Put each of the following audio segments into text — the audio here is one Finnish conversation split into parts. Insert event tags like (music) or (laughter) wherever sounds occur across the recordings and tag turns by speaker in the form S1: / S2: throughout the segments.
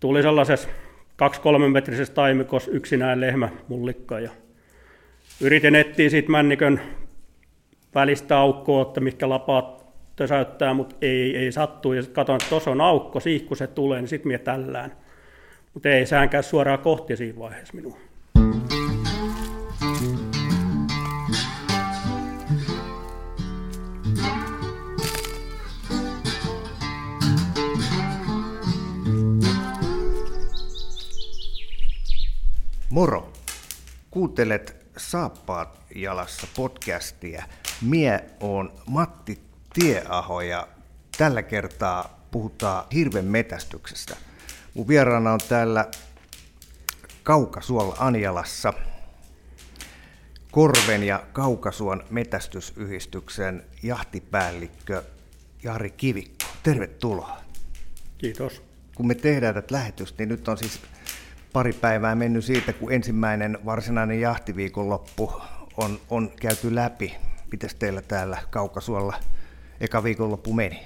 S1: tuli sellaisessa kaksi-kolme metrisessä taimikos yksinään lehmä mullikka ja yritin etsiä siitä männikön välistä aukkoa, että mikä lapaat tösäyttää, mutta ei, ei sattu. Ja katsoin, että tuossa on aukko, siihen kun se tulee, niin sitten minä tällään. Mutta ei säänkään suoraan kohti siinä vaiheessa minua.
S2: Moro! Kuuntelet Saappaat jalassa podcastia. Mie on Matti Tieaho ja tällä kertaa puhutaan hirven metästyksestä. Mun vieraana on täällä Kaukasuolla Anjalassa Korven ja Kaukasuon metästysyhdistyksen jahtipäällikkö Jari Kivikko. Tervetuloa.
S1: Kiitos.
S2: Kun me tehdään tätä lähetystä, niin nyt on siis pari päivää mennyt siitä, kun ensimmäinen varsinainen jahtiviikonloppu on, on käyty läpi. Mites teillä täällä Kaukasuolla eka viikonloppu meni?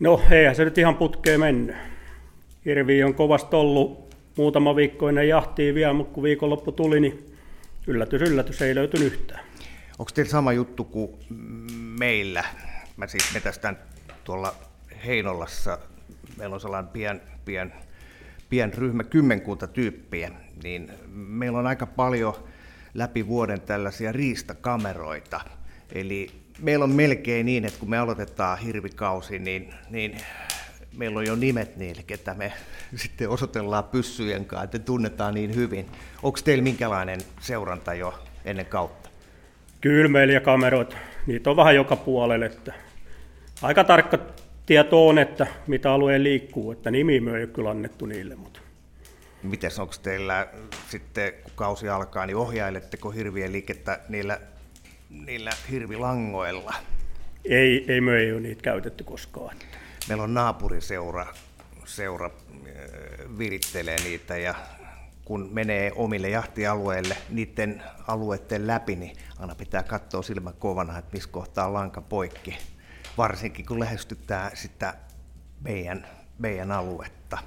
S1: No eihän se nyt ihan putkeen mennyt. Hirvi on kovasti ollut muutama viikko ennen jahtia vielä, mutta kun viikonloppu tuli, niin yllätys, yllätys, ei löytynyt yhtään.
S2: Onko teillä sama juttu kuin meillä? Mä siis metästän tuolla Heinolassa. Meillä on sellainen pien, pien pien ryhmä, kymmenkunta tyyppiä, niin meillä on aika paljon läpi vuoden tällaisia riistakameroita. Eli meillä on melkein niin, että kun me aloitetaan hirvikausi, niin, niin meillä on jo nimet niille, ketä me (laughs) sitten osoitellaan pyssyjen kanssa, että tunnetaan niin hyvin. Onko teillä minkälainen seuranta jo ennen kautta?
S1: Kyllä meillä ja kameroita, niitä on vähän joka puolelle. Että aika tarkka tieto on, että mitä alueen liikkuu, että nimi me ei ole kyllä annettu niille. Mutta.
S2: Miten onko teillä sitten, kun kausi alkaa, niin ohjailetteko hirvien liikettä niillä, niillä hirvilangoilla?
S1: Ei, ei me ei ole niitä käytetty koskaan.
S2: Meillä on naapuriseura, seura äh, virittelee niitä ja kun menee omille jahtialueille, niiden alueiden läpi, niin aina pitää katsoa silmä kovana, että missä kohtaa lanka poikki varsinkin kun lähestytään sitä meidän, meidän aluetta,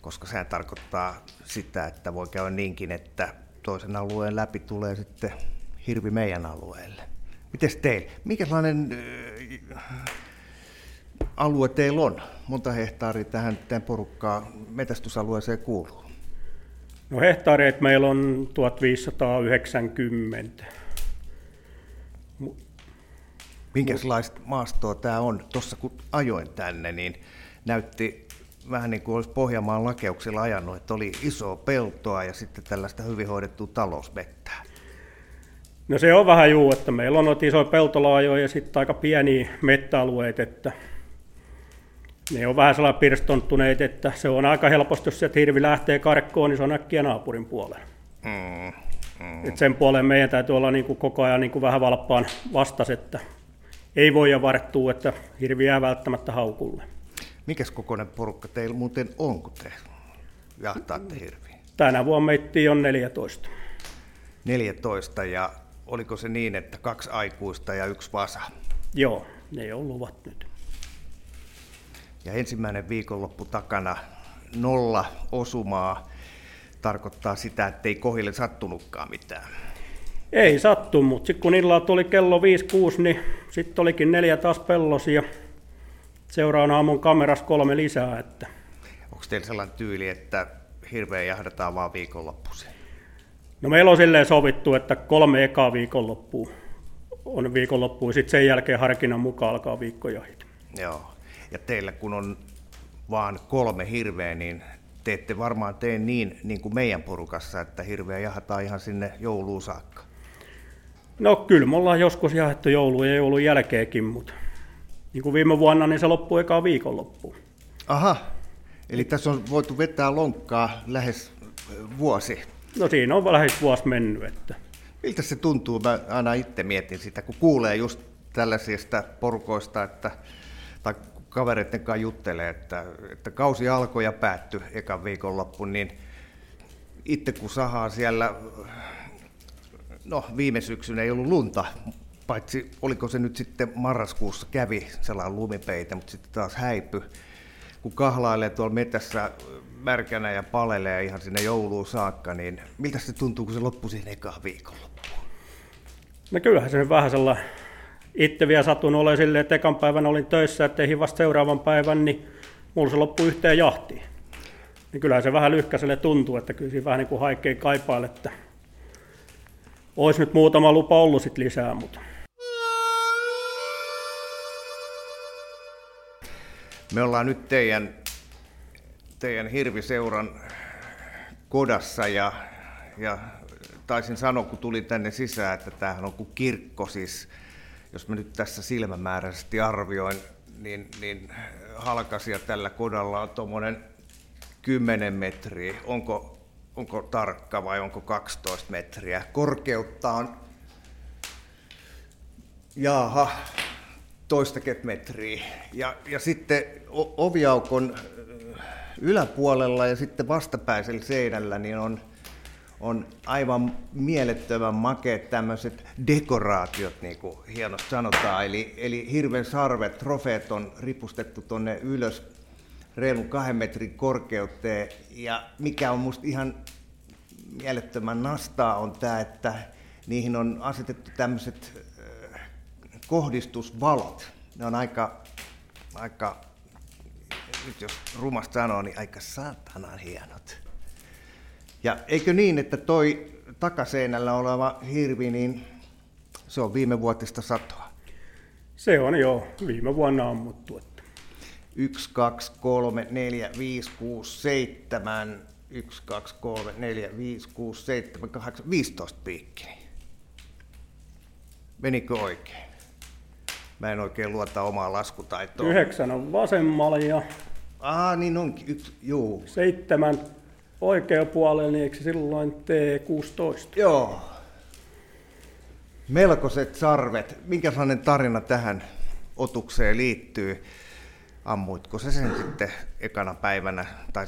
S2: koska se tarkoittaa sitä, että voi käydä niinkin, että toisen alueen läpi tulee sitten hirvi meidän alueelle. Miten teillä? Mikälainen äh, alue teillä on? Monta hehtaaria tähän, tähän porukkaan metästysalueeseen kuuluu?
S1: No hehtaareet meillä on 1590.
S2: Minkälaista maastoa tämä on? Tuossa kun ajoin tänne, niin näytti vähän niin kuin olisi Pohjanmaan lakeuksilla ajanut, että oli iso peltoa ja sitten tällaista hyvin hoidettua talousmettää.
S1: No se on vähän juu, että meillä on noita isoja peltolaajoja ja sitten aika pieniä mettäalueita, että ne on vähän sellainen pirstonttuneet, että se on aika helposti, jos sieltä hirvi lähtee karkkoon, niin se on äkkiä naapurin puolella. Mm, mm. Et sen puoleen meidän täytyy olla niin kuin koko ajan niin kuin vähän valppaan vastas, että ei voi varttua, että hirvi jää välttämättä haukulle.
S2: Mikäs kokoinen porukka teillä muuten on, kun te jahtaatte hirviä?
S1: Tänä vuonna meitä on 14.
S2: 14 ja oliko se niin, että kaksi aikuista ja yksi vasa?
S1: Joo, ne on luvat nyt.
S2: Ja ensimmäinen viikonloppu takana nolla osumaa tarkoittaa sitä, että ei kohille sattunutkaan mitään.
S1: Ei sattu, mutta sitten kun illalla tuli kello 5-6, niin sitten olikin neljä taas pellosi ja seuraavana aamun kameras kolme lisää. Että.
S2: Onko teillä sellainen tyyli, että hirveä jahdataan vaan viikonloppuisin?
S1: No meillä on silleen sovittu, että kolme ekaa viikonloppua on viikonloppu, ja sitten sen jälkeen harkinnan mukaan alkaa viikkojahit.
S2: Joo, ja teillä kun on vaan kolme hirveä, niin te ette varmaan tee niin, niin kuin meidän porukassa, että hirveä jahataan ihan sinne jouluun saakka.
S1: No kyllä, me ollaan joskus jaettu joulu ja joulun jälkeenkin, mutta niin kuin viime vuonna, niin se loppui eka viikonloppuun.
S2: Aha, eli tässä on voitu vetää lonkkaa lähes vuosi.
S1: No siinä on lähes vuosi mennyt. Että.
S2: Miltä se tuntuu? Mä aina itse mietin sitä, kun kuulee just tällaisista porukoista, että, tai kavereiden kanssa juttelee, että, että kausi alkoi ja päättyi ekan viikonloppu, niin itse kun sahaa siellä no viime syksynä ei ollut lunta, paitsi oliko se nyt sitten marraskuussa kävi sellainen lumipeite, mutta sitten taas häipy. kun kahlailee tuolla metässä märkänä ja palelee ihan sinne jouluun saakka, niin miltä se tuntuu, kun se loppui siihen ekaan viikonloppuun?
S1: No kyllähän se vähän sellainen, itse vielä satun olemaan silleen, että ekan päivän olin töissä, että ei vasta seuraavan päivän, niin mulla se loppui yhteen jahtiin. Niin kyllähän se vähän lyhkäiselle tuntuu, että kyllä siinä vähän niin kuin haikeen kaipaille, että olisi nyt muutama lupa ollut sit lisää, mutta
S2: Me ollaan nyt teidän, teidän hirviseuran kodassa ja, ja taisin sanoa, kun tuli tänne sisään, että tämähän on kuin kirkko, siis jos mä nyt tässä silmämääräisesti arvioin, niin, niin halkasia tällä kodalla on tuommoinen 10 metriä. Onko, onko tarkka vai onko 12 metriä? Korkeutta on, jaaha, toistaket metriä. Ja, ja sitten oviaukon yläpuolella ja sitten vastapäisellä seinällä niin on, on aivan mielettömän makeet tämmöiset dekoraatiot, niin kuin hienosti sanotaan. Eli, eli hirven sarvet, trofeet on ripustettu tuonne ylös reilun kahden metrin korkeuteen. Ja mikä on musta ihan mielettömän nastaa on tämä, että niihin on asetettu tämmöiset kohdistusvalot. Ne on aika, aika nyt jos rumasta sanoo, niin aika saatanan hienot. Ja eikö niin, että toi takaseinällä oleva hirvi, niin se on viime vuotista satoa?
S1: Se on jo viime vuonna ammuttu. Että.
S2: 1, 2, 3, 4, 5, 6, 7, 1, 2, 3, 4, 5, 6, 7, 8, 15 piikkiä. Menikö oikein? Mä en oikein luota omaa laskutaitoa.
S1: Yhdeksän on vasemmalla ja
S2: Ah, niin onkin. Yksi, juu.
S1: Seitsemän oikeapuolella, niin eikö silloin T16?
S2: Joo. Melkoiset sarvet. Minkälainen tarina tähän otukseen liittyy? Ammuitko se sen sitten ekana päivänä? Tai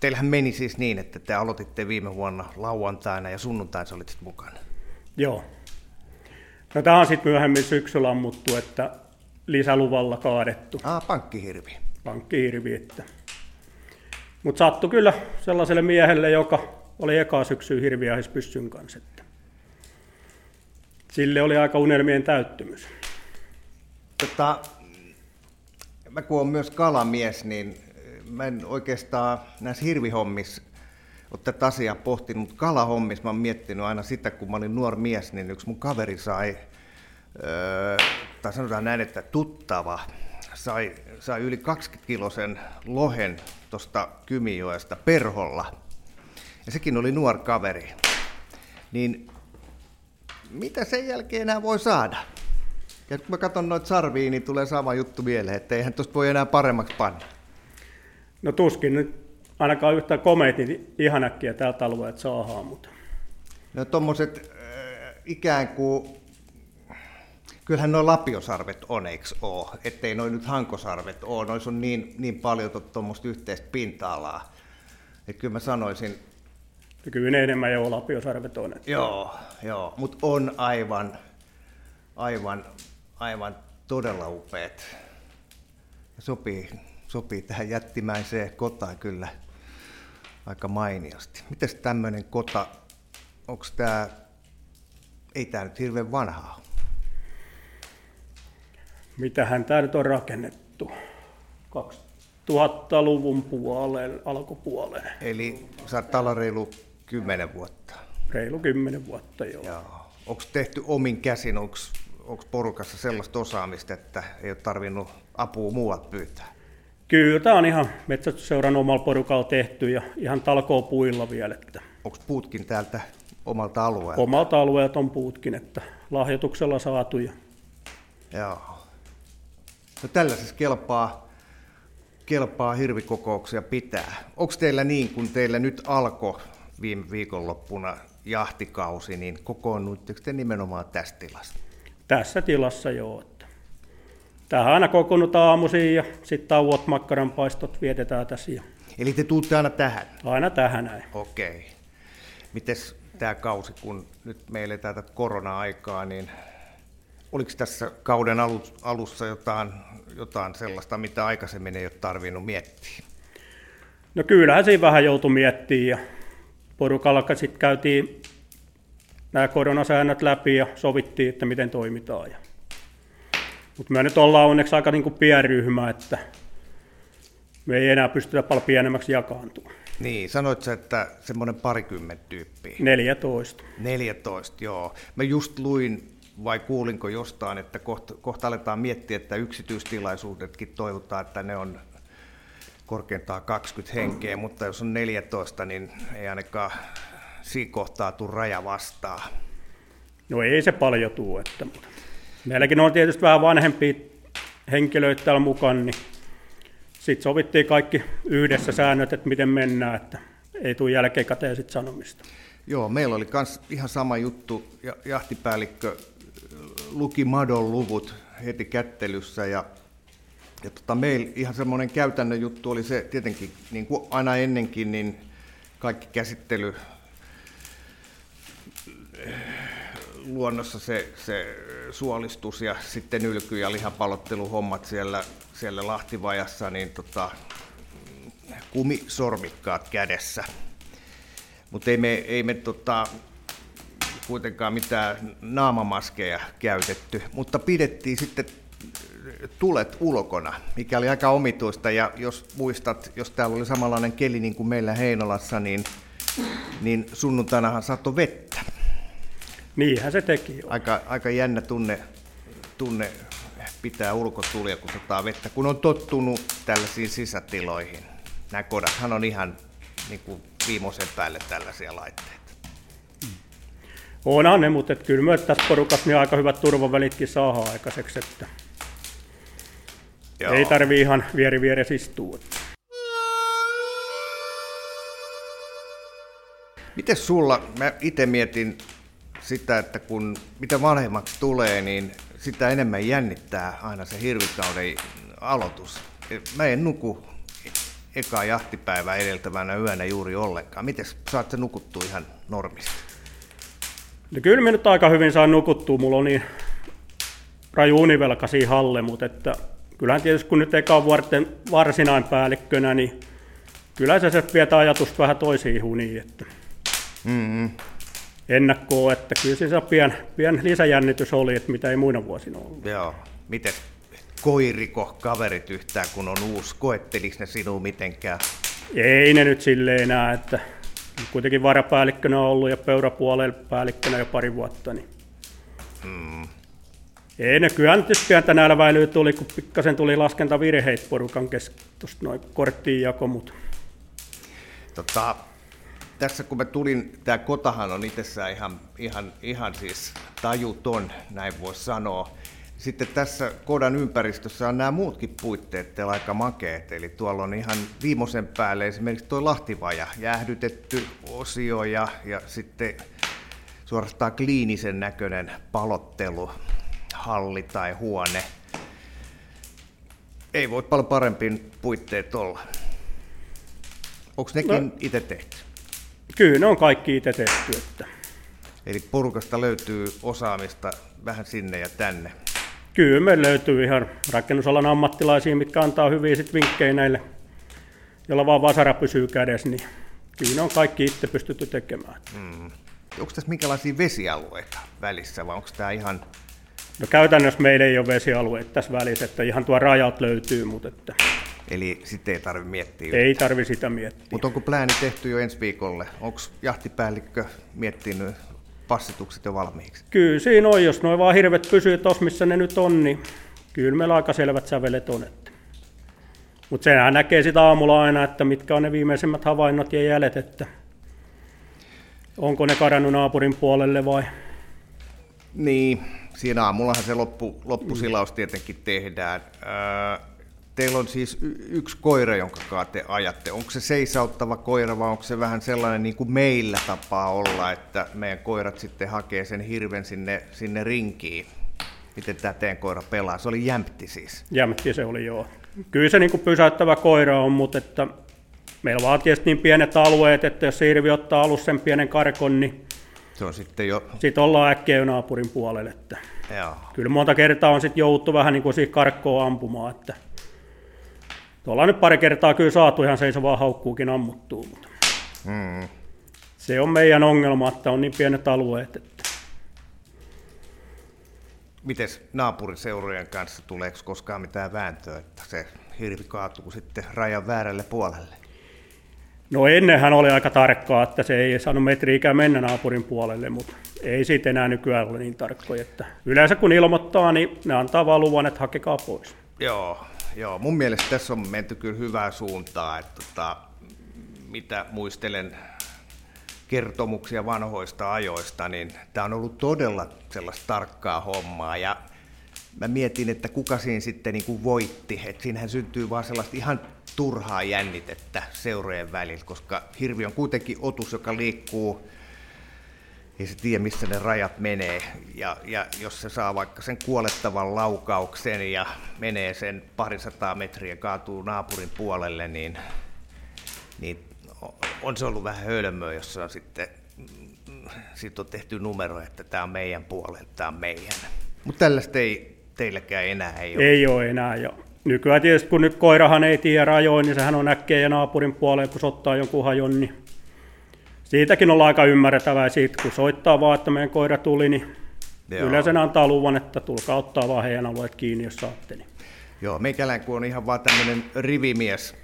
S2: teillähän meni siis niin, että te aloititte viime vuonna lauantaina ja sunnuntaina sä olit mukana.
S1: Joo. No tämä on sitten myöhemmin syksyllä ammuttu, että lisäluvalla kaadettu.
S2: Ah, pankkihirvi
S1: pankkihirvi. Että. Mutta sattui kyllä sellaiselle miehelle, joka oli eka syksy hirviähispyssyn kanssa. Että. Sille oli aika unelmien täyttymys.
S2: Tota, mä kun olen myös kalamies, niin mä en oikeastaan näissä hirvihommissa ole tätä asiaa pohtinut, mutta kalahommissa mä oon miettinyt aina sitä, kun mä olin nuori mies, niin yksi mun kaveri sai, öö, tai sanotaan näin, että tuttava, sai, sai yli 20 kilosen lohen tuosta Kymijoesta perholla. Ja sekin oli nuori kaveri. Niin mitä sen jälkeen enää voi saada? Ja kun mä katson noita sarvia, niin tulee sama juttu mieleen, että eihän tuosta voi enää paremmaksi panna.
S1: No tuskin nyt ainakaan yhtä komeet niin ihan äkkiä tältä alueelta saadaan, mutta...
S2: No tuommoiset äh, ikään kuin kyllähän nuo lapiosarvet on, eikö ole? Ettei noin nyt hankosarvet ole. Noissa on niin, niin paljon tuommoista yhteistä pinta-alaa. Että kyllä mä sanoisin...
S1: Ja kyllä ne enemmän jo lapiosarvet on. Että...
S2: Joo, joo. mutta on aivan, aivan, aivan todella upeat. Sopii, sopii tähän jättimäiseen kotaan kyllä aika mainiasti. Mites tämmöinen kota, onko tämä, ei tämä nyt hirveän vanhaa
S1: mitähän tämä nyt on rakennettu 2000-luvun puoleen, alkupuoleen.
S2: Eli saattaa olla reilu 10 vuotta.
S1: Reilu 10 vuotta, joo. joo.
S2: Onko tehty omin käsin, onko, porukassa sellaista osaamista, että ei ole tarvinnut apua muualta pyytää?
S1: Kyllä, tämä on ihan metsästysseuran omalla porukalla tehty ja ihan talkoo puilla vielä. Että...
S2: Onko puutkin täältä omalta alueelta?
S1: Omalta alueelta on puutkin, että lahjoituksella saatu. Ja...
S2: Joo. No tällaisessa kelpaa, kelpaa hirvikokouksia pitää. Onko teillä niin, kun teillä nyt alkoi viime viikonloppuna jahtikausi, niin kokoonnuitteko te nimenomaan tässä tilassa?
S1: Tässä tilassa joo. Tähän aina kokoonnutaan aamuisin ja sitten tauot, makkaranpaistot vietetään tässä.
S2: Eli te tuutte aina tähän?
S1: Aina tähän näin.
S2: Okei. Mites tämä kausi, kun nyt meillä tätä korona-aikaa, niin Oliko tässä kauden alussa jotain, jotain sellaista, mitä aikaisemmin ei ole tarvinnut miettiä?
S1: No kyllähän siinä vähän joutui miettimään ja porukalla sitten käytiin nämä koronasäännöt läpi ja sovittiin, että miten toimitaan. Mutta me nyt ollaan onneksi aika niin kuin pienryhmä, että me ei enää pystytä paljon pienemmäksi jakaantumaan.
S2: Niin, sanoit sä, että semmoinen parikymmentä tyyppiä.
S1: 14.
S2: 14, joo. Mä just luin vai kuulinko jostain, että kohta, kohta aletaan miettiä, että yksityistilaisuudetkin toivotaan, että ne on korkeintaan 20 henkeä, mutta jos on 14, niin ei ainakaan siinä kohtaa tule raja vastaan.
S1: No ei se paljon tule. Että... Meilläkin on tietysti vähän vanhempia henkilöitä täällä mukana, niin sitten sovittiin kaikki yhdessä säännöt, että miten mennään, että ei tule jälkeenkäteen sitten sanomista.
S2: Joo, meillä oli myös ihan sama juttu. Jahtipäällikkö luki madon luvut heti kättelyssä ja, ja tota, meillä ihan semmoinen käytännön juttu oli se tietenkin, niin kuin aina ennenkin, niin kaikki käsittely luonnossa se, se suolistus ja sitten ylky- ja lihapalotteluhommat siellä, siellä Lahtivajassa, niin tota, kumisormikkaat kädessä. Mutta ei me, ei me tota, kuitenkaan mitään naamamaskeja käytetty, mutta pidettiin sitten tulet ulkona, mikä oli aika omituista. Ja jos muistat, jos täällä oli samanlainen keli niin kuin meillä Heinolassa, niin, niin sunnuntainahan saattoi vettä.
S1: Niinhän se teki.
S2: Aika, aika jännä tunne, tunne pitää ulkotulia, kun sataa vettä, kun on tottunut tällaisiin sisätiloihin. Nämä kodathan on ihan niin kuin viimeisen päälle tällaisia laitteita.
S1: Onhan ne, mutta et kyllä myös tässä porukassa niin aika hyvät turvavälitkin saa aikaiseksi, että Joo. ei tarvi ihan vieri vieressä istua.
S2: Miten sulla, mä itse mietin sitä, että kun mitä vanhemmaksi tulee, niin sitä enemmän jännittää aina se hirvikauden aloitus. Mä en nuku eka jahtipäivää edeltävänä yönä juuri ollenkaan. Miten saat se nukuttua ihan normista?
S1: No kyllä minä nyt aika hyvin saan nukuttua. Mulla on niin raju univelka siinä halle, mutta että kyllähän tietysti kun nyt eka vuorten varsinain päällikkönä, niin kyllä se, se vietää ajatusta vähän toisiin uniin. Että mm-hmm. Ennakkoon, että kyllä se pien, pien lisäjännitys oli, että mitä ei muina vuosina ollut.
S2: Joo. Miten koiriko kaverit yhtään, kun on uusi? Koetteliko ne sinua mitenkään?
S1: Ei ne nyt silleen enää, että kuitenkin varapäällikkönä on ollut ja peurapuolella päällikkönä jo pari vuotta. Niin. Hmm. Ei ne kyllä nyt pientä nälväilyä tuli, kun pikkasen tuli laskentavirheitä porukan kesken, noin korttiin jako, mutta...
S2: Tota, tässä kun mä tulin, tämä kotahan on itsessään ihan, ihan, ihan siis tajuton, näin voisi sanoa. Sitten tässä kodan ympäristössä on nämä muutkin puitteet teillä aika makeet, eli tuolla on ihan viimeisen päälle esimerkiksi tuo Lahtivaja, jäähdytetty osio ja, ja sitten suorastaan kliinisen näköinen palottelu, halli tai huone. Ei voi paljon parempin puitteet olla. Onko nekin no, itse tehty?
S1: Kyllä ne on kaikki itse tehty. Että.
S2: Eli porukasta löytyy osaamista vähän sinne ja tänne.
S1: Kyllä me löytyy ihan rakennusalan ammattilaisia, mitkä antaa hyviä sit vinkkejä näille, jolla vaan vasara pysyy kädessä, niin kyllä on kaikki itse pystytty tekemään. Mm.
S2: Onko tässä minkälaisia vesialueita välissä vai onko tämä ihan...
S1: No käytännössä meillä ei ole vesialueita tässä välissä, että ihan tuo rajat löytyy, mutta että...
S2: Eli sitten ei tarvitse miettiä.
S1: Ei tarvitse sitä miettiä.
S2: Mutta onko plääni tehty jo ensi viikolle? Onko jahtipäällikkö miettinyt passitukset jo valmiiksi?
S1: Kyllä siinä on, jos noin vaan hirvet pysyy tuossa, missä ne nyt on, niin kyllä meillä aika selvät sävelet on. Mutta sehän näkee sitä aamulla aina, että mitkä on ne viimeisimmät havainnot ja jäljet, että onko ne karannut naapurin puolelle vai...
S2: Niin, siinä aamullahan se loppu, loppusilaus tietenkin tehdään. Öö, teillä on siis y- yksi koira, jonka te ajatte. Onko se seisauttava koira vai onko se vähän sellainen niin kuin meillä tapaa olla, että meidän koirat sitten hakee sen hirven sinne, sinne rinkiin? Miten tämä teidän koira pelaa? Se oli jämpti siis.
S1: Jämpti se oli, joo. Kyllä se niin kuin pysäyttävä koira on, mutta että meillä vaan tietysti niin pienet alueet, että jos hirvi ottaa alussa sen pienen karkon, niin
S2: se on sitten jo...
S1: Sitten ollaan äkkiä jo naapurin puolelle. Että...
S2: Joo.
S1: Kyllä monta kertaa on sitten jouduttu vähän niin kuin siihen karkkoon ampumaan, että tuolla nyt pari kertaa kyllä saatu ihan seisovaa haukkuukin ammuttua, mutta
S2: Mm.
S1: se on meidän ongelma, että on niin pienet alueet, että
S2: Mites naapuriseurojen kanssa tuleeko koskaan mitään vääntöä, että se hirvi kaatuu sitten rajan väärälle puolelle?
S1: No ennenhän oli aika tarkkaa, että se ei saanut metriikään mennä naapurin puolelle, mutta ei siitä enää nykyään ole niin tarkkoja. Että yleensä kun ilmoittaa, niin ne antaa vaan luvan, että hakekaa pois.
S2: Joo, joo, mun mielestä tässä on menty kyllä hyvää suuntaa, että tota, mitä muistelen kertomuksia vanhoista ajoista, niin tämä on ollut todella sellaista tarkkaa hommaa ja mä mietin, että kuka siinä sitten niin kuin voitti, että siinähän syntyy vaan sellaista ihan turhaa jännitettä seurojen välillä, koska hirvi on kuitenkin otus, joka liikkuu ei se tiedä, missä ne rajat menee. Ja, ja jos se saa vaikka sen kuolettavan laukauksen ja menee sen parisataa metriä kaatuu naapurin puolelle, niin, niin on se ollut vähän hölmöä, jos on sitten sit on tehty numero, että tämä on meidän puolelle, tämä on meidän. Mutta tällaista ei teilläkään enää ei ole.
S1: Ei ole enää. Ja nykyään tietysti, kun nyt koirahan ei tiedä rajoin, niin sehän on äkkiä ja naapurin puoleen, kun se ottaa jonkun hajon, niin siitäkin on aika ymmärrettävää. Siitä, kun soittaa vaan, että meidän koira tuli, niin
S2: Joo.
S1: yleensä antaa luvan, että tulkaa ottaa vaan heidän alueet kiinni, jos saatte. Niin.
S2: Joo, meikälän kun on ihan vaan tämmöinen rivimies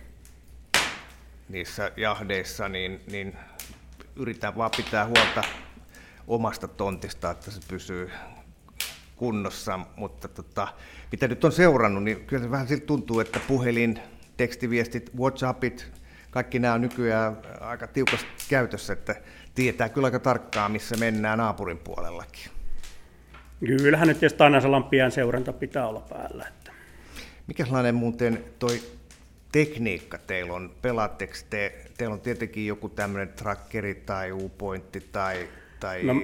S2: niissä jahdeissa, niin, niin yritän vaan pitää huolta omasta tontista, että se pysyy kunnossa, mutta tota, mitä nyt on seurannut, niin kyllä se vähän siltä tuntuu, että puhelin, tekstiviestit, WhatsAppit, kaikki nämä on nykyään aika tiukasti käytössä, että tietää kyllä aika tarkkaan, missä mennään naapurin puolellakin.
S1: Kyllähän nyt tietysti aina sellainen pian seuranta pitää olla päällä. Että.
S2: Mikälainen muuten toi tekniikka teillä on? Pelaatteko te, teillä on tietenkin joku tämmöinen trackeri tai U-pointti tai... tai...
S1: No,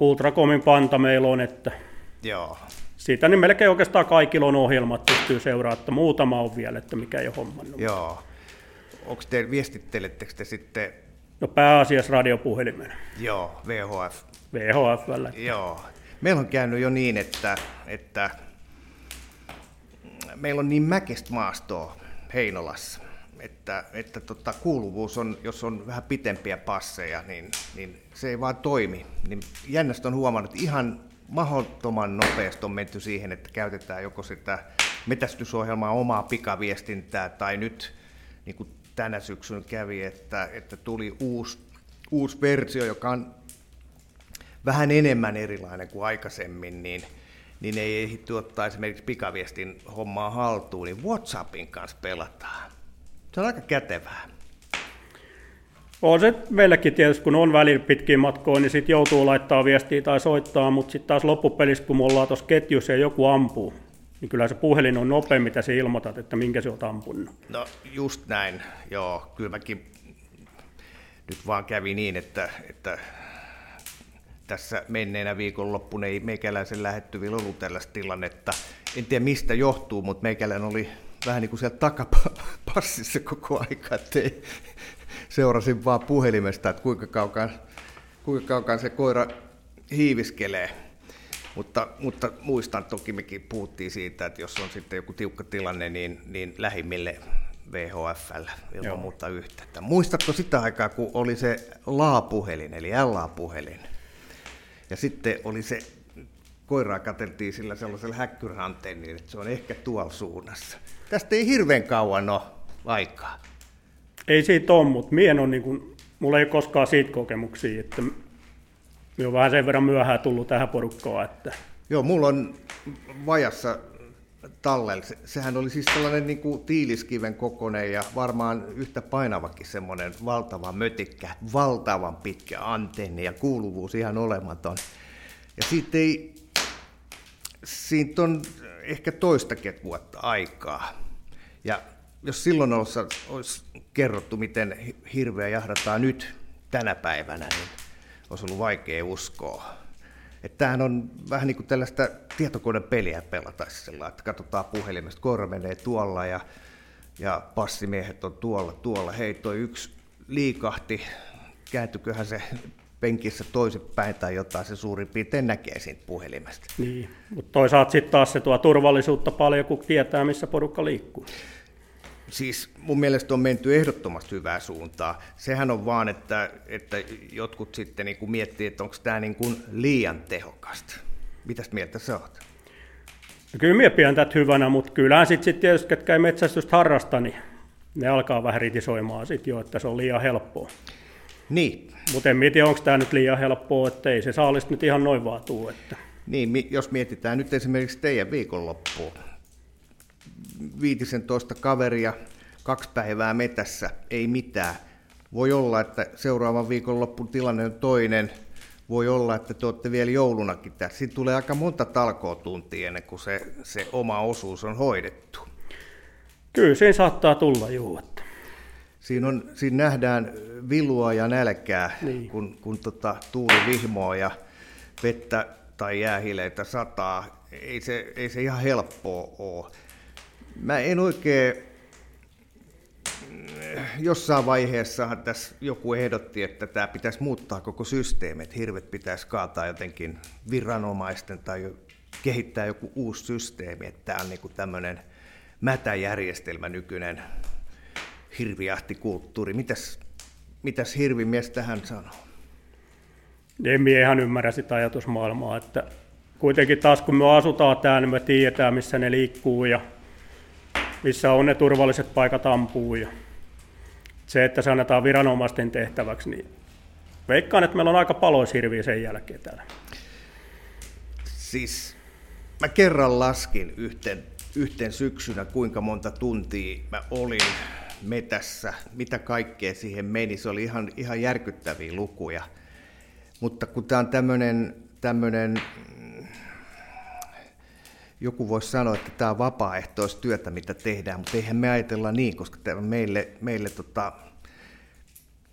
S1: Ultracomin panta meillä on, että
S2: Joo.
S1: siitä niin melkein oikeastaan kaikilla on ohjelmat, pystyy seuraamaan, että muutama on vielä, että mikä ei ole hommannut.
S2: Joo. Onko te, viestittelettekö te sitten,
S1: No pääasiassa radiopuhelimen,
S2: joo, VHF?
S1: VHFllä.
S2: Joo. Meillä on käynyt jo niin, että, että meillä on niin mäkestä maastoa Heinolassa, että, että tota, kuuluvuus on, jos on vähän pitempiä passeja, niin, niin se ei vaan toimi. Niin jännästä on huomannut, että ihan mahdottoman nopeasti on menty siihen, että käytetään joko sitä metästysohjelmaa omaa pikaviestintää tai nyt niin kuin tänä syksyn kävi, että, että tuli uusi, uusi versio, joka on vähän enemmän erilainen kuin aikaisemmin, niin, niin ei ehditty ottaa esimerkiksi pikaviestin hommaa haltuun, niin WhatsAppin kanssa pelataan. Se on aika kätevää.
S1: On se meillekin tietysti, kun on välillä pitkiä matkoja, niin sitten joutuu laittaa viestiä tai soittaa, mutta sitten taas loppupelissä, kun me ollaan tuossa ketjussa ja joku ampuu, niin kyllä se puhelin on nopea, mitä se ilmoitat, että minkä se olet ampunut.
S2: No just näin, joo. Kyllä mäkin nyt vaan kävi niin, että, että tässä menneenä viikonloppuna ei meikäläisen lähettyvillä ollut tällaista tilannetta. En tiedä mistä johtuu, mutta meikälän oli vähän niin kuin siellä takapassissa koko aika, että ei, seurasin vaan puhelimesta, että kuinka kaukaan, kuinka kaukaan se koira hiiviskelee. Mutta, mutta muistan, toki mekin puhuttiin siitä, että jos on sitten joku tiukka tilanne, niin, niin lähimmille VHFllä ilman
S1: Joo.
S2: muuta yhteyttä. Muistatko sitä aikaa, kun oli se LA-puhelin, eli LA-puhelin, ja sitten oli se, koiraa katseltiin sillä sellaisella häkkyräantennilla, että se on ehkä tuolla suunnassa. Tästä ei hirveän kauan ole aikaa.
S1: Ei siitä ole, mutta mien on niin kuin, mulla ei ole koskaan siitä kokemuksia, että on vähän sen verran myöhään tullut tähän porukkaan, että
S2: Joo, mulla on vajassa tallella. Se, sehän oli siis tällainen niin kuin tiiliskiven kokoinen ja varmaan yhtä painavakin semmoinen valtava mötikkä, valtavan pitkä antenni ja kuuluvuus ihan olematon. Ja siitä ei, siitä on ehkä toistakin vuotta aikaa. Ja jos silloin olisi, kerrottu, miten hi- hirveä jahdataan nyt tänä päivänä, niin olisi ollut vaikea uskoa. Että tämähän on vähän niin kuin tällaista tietokonepeliä pelata sillä, että katsotaan puhelimesta, koira menee tuolla ja, ja passimiehet on tuolla, tuolla. Hei, toi yksi liikahti, kääntyköhän se penkissä toisinpäin tai jotain, se suurin piirtein näkee siitä puhelimesta.
S1: Niin, mutta toisaalta sitten taas se tuo turvallisuutta paljon, kun tietää, missä porukka liikkuu.
S2: Siis mun mielestä on menty ehdottomasti hyvää suuntaa. Sehän on vaan, että, että jotkut sitten niin kuin miettii, että onko tämä niin kuin liian tehokasta. Mitäs mieltä sä oot?
S1: No kyllä minä pidän tätä hyvänä, mutta kyllähän sitten sit tietysti, ketkä ei metsästystä harrasta, niin ne alkaa vähän ritisoimaan sitten jo, että se on liian helppoa.
S2: Niin.
S1: Mutta en tiedä, onko tämä nyt liian helppoa, että ei se saalista nyt ihan noin vaan tuu. Että.
S2: Niin, jos mietitään nyt esimerkiksi teidän viikonloppua, 15 kaveria, kaksi päivää metässä, ei mitään. Voi olla, että seuraavan viikonloppun tilanne on toinen. Voi olla, että te olette vielä joulunakin tässä. Siinä tulee aika monta talkootuntia ennen kuin se, se oma osuus on hoidettu.
S1: Kyllä siinä saattaa tulla, juu.
S2: Siinä, on, siinä nähdään vilua ja nälkää, niin. kun, kun tota, tuuli vihmoa ja vettä tai jäähileitä sataa. Ei se, ei se ihan helppoa ole. Mä en oikein, jossain vaiheessa tässä joku ehdotti, että tämä pitäisi muuttaa koko systeemi, että hirvet pitäisi kaataa jotenkin viranomaisten tai kehittää joku uusi systeemi, että tämä on niinku tämmöinen mätäjärjestelmä nykyinen hirviahtikulttuuri. Mitäs, mitäs hirvimies tähän sanoo?
S1: En minä ihan ymmärrä sitä ajatusmaailmaa, että kuitenkin taas kun me asutaan täällä, niin me tiedetään, missä ne liikkuu ja missä on ne turvalliset paikat ampuu. Ja se, että se annetaan viranomaisten tehtäväksi, niin veikkaan, että meillä on aika paloishirviä sen jälkeen täällä.
S2: Siis mä kerran laskin yhten, yhten syksynä, kuinka monta tuntia mä olin metässä, mitä kaikkea siihen meni. Se oli ihan, ihan järkyttäviä lukuja. Mutta kun tämä on tämmöinen joku voisi sanoa, että tämä on vapaaehtoistyötä, mitä tehdään, mutta eihän me ajatella niin, koska tämä meille, meille tota,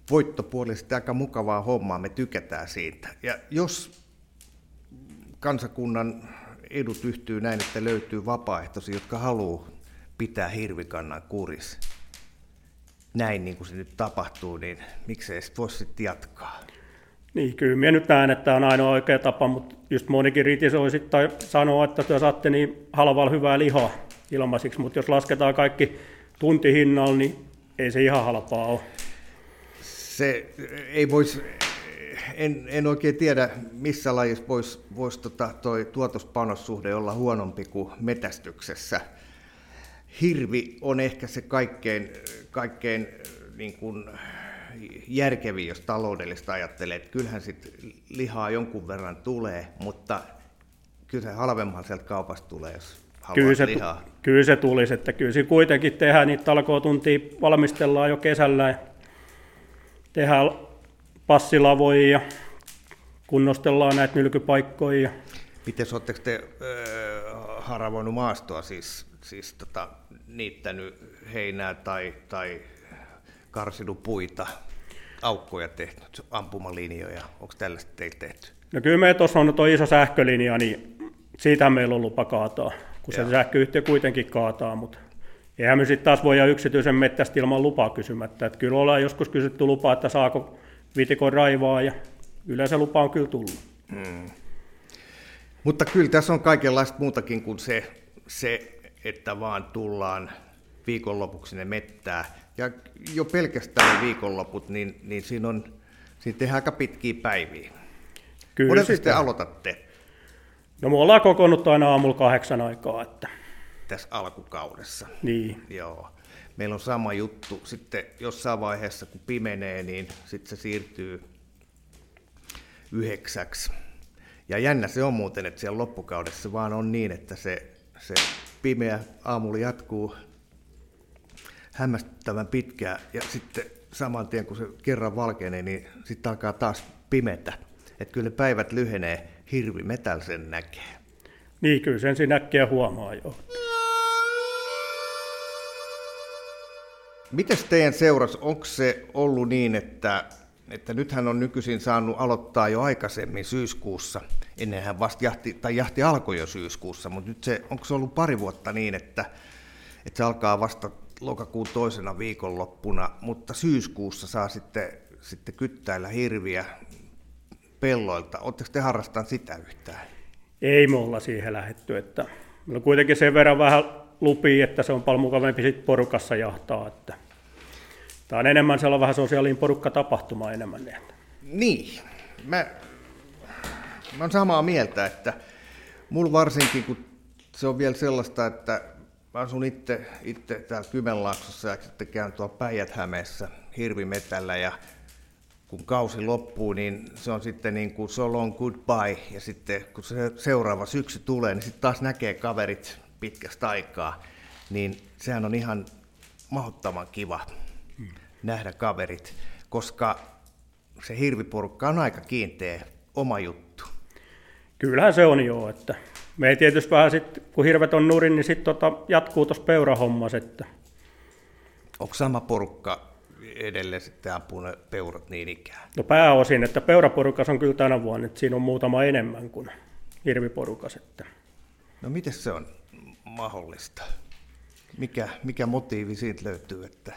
S2: voittopuolisesti aika mukavaa hommaa, me tykätään siitä. Ja jos kansakunnan edut yhtyy näin, että löytyy vapaaehtoisia, jotka haluaa pitää hirvikannan kuris, näin niin kuin se nyt tapahtuu, niin miksei sitten voisi sitten jatkaa?
S1: Niin, kyllä minä nyt näen, että tämä on ainoa oikea tapa, mutta just monikin ritisoi tai sanoo, että te saatte niin halvalla hyvää lihaa ilmaisiksi, mutta jos lasketaan kaikki tuntihinnalla, niin ei se ihan halpaa ole.
S2: Se ei voisi, en, en oikein tiedä, missä lajissa voisi vois tota, toi tuotospanossuhde olla huonompi kuin metästyksessä. Hirvi on ehkä se kaikkein, kaikkein niin kuin, järkeviä, jos taloudellista ajattelee. Että kyllähän sit lihaa jonkun verran tulee, mutta kyllä se halvemman sieltä kaupasta tulee, jos
S1: kyllä se, lihaa. Kyllä se tulisi, että kyllä se kuitenkin tehdään niitä talkootuntia, valmistellaan jo kesällä ja tehdään passilavoja ja kunnostellaan näitä nylkypaikkoja.
S2: Miten oletteko te äh, haravoinut maastoa, siis, siis tota, niittänyt heinää tai, tai karsinut puita, aukkoja tehnyt, ampumalinjoja, onko tällaista teillä tehty?
S1: No kyllä me tuossa on tuo iso sähkölinja, niin siitä meillä on lupa kaataa, kun Joo. se sähköyhtiö kuitenkin kaataa, mutta eihän me sitten taas voida yksityisen mettästä ilman lupaa kysymättä. Että kyllä ollaan joskus kysytty lupaa, että saako vitikon raivaa ja yleensä lupa on kyllä tullut. Hmm.
S2: Mutta kyllä tässä on kaikenlaista muutakin kuin se, se että vaan tullaan viikonlopuksi sinne mettää. Ja jo pelkästään viikonloput, niin, niin siinä, on, siinä tehdään aika pitkiä päiviä. Kyllä sitten aloitatte?
S1: No me ollaan kokoonnut aina aamulla kahdeksan aikaa. Että...
S2: Tässä alkukaudessa.
S1: Niin.
S2: Joo. Meillä on sama juttu. Sitten jossain vaiheessa, kun pimenee, niin sitten se siirtyy yhdeksäksi. Ja jännä se on muuten, että siellä loppukaudessa vaan on niin, että se, se pimeä aamulla jatkuu hämmästyttävän pitkään ja sitten saman tien kun se kerran valkenee, niin sitten alkaa taas pimetä. Että kyllä ne päivät lyhenee, hirvi metäl sen näkee.
S1: Niin, kyllä sen siinä näkee huomaa jo.
S2: Mites teidän seuras, onko se ollut niin, että, että nythän on nykyisin saanut aloittaa jo aikaisemmin syyskuussa, ennenhän vasta jahti, tai jahti alkoi jo syyskuussa, mutta nyt se, onko se ollut pari vuotta niin, että, että se alkaa vasta lokakuun toisena viikonloppuna, mutta syyskuussa saa sitten, sitten kyttäillä hirviä. pelloilta. Oletteko te harrastaneet sitä yhtään?
S1: Ei me olla siihen lähetty, että meillä on kuitenkin sen verran vähän lupia, että se on paljon mukavampi sit porukassa jahtaa, että tämä on enemmän sellainen vähän sosiaalinen porukka-tapahtuma enemmän.
S2: Niin, mä, mä oon samaa mieltä, että mulla varsinkin, kun se on vielä sellaista, että mä asun itse, itse täällä Kymenlaaksossa ja sitten käyn tuolla Päijät-Hämeessä hirvimetällä ja kun kausi loppuu, niin se on sitten niin kuin so long goodbye, ja sitten kun se seuraava syksy tulee, niin sitten taas näkee kaverit pitkästä aikaa, niin sehän on ihan mahdottoman kiva hmm. nähdä kaverit, koska se hirviporukka on aika kiinteä oma juttu.
S1: Kyllähän se on joo, että me ei tietysti vähän sitten, kun hirvet on nurin, niin sitten tota, jatkuu tuossa peurahommas, että
S2: Onko sama porukka edelleen sitten ampuu ne peurat niin ikään?
S1: No pääosin, että peuraporukas on kyllä tänä vuonna, että siinä on muutama enemmän kuin hirviporukas. Että.
S2: No miten se on mahdollista? Mikä, mikä motiivi siitä löytyy, että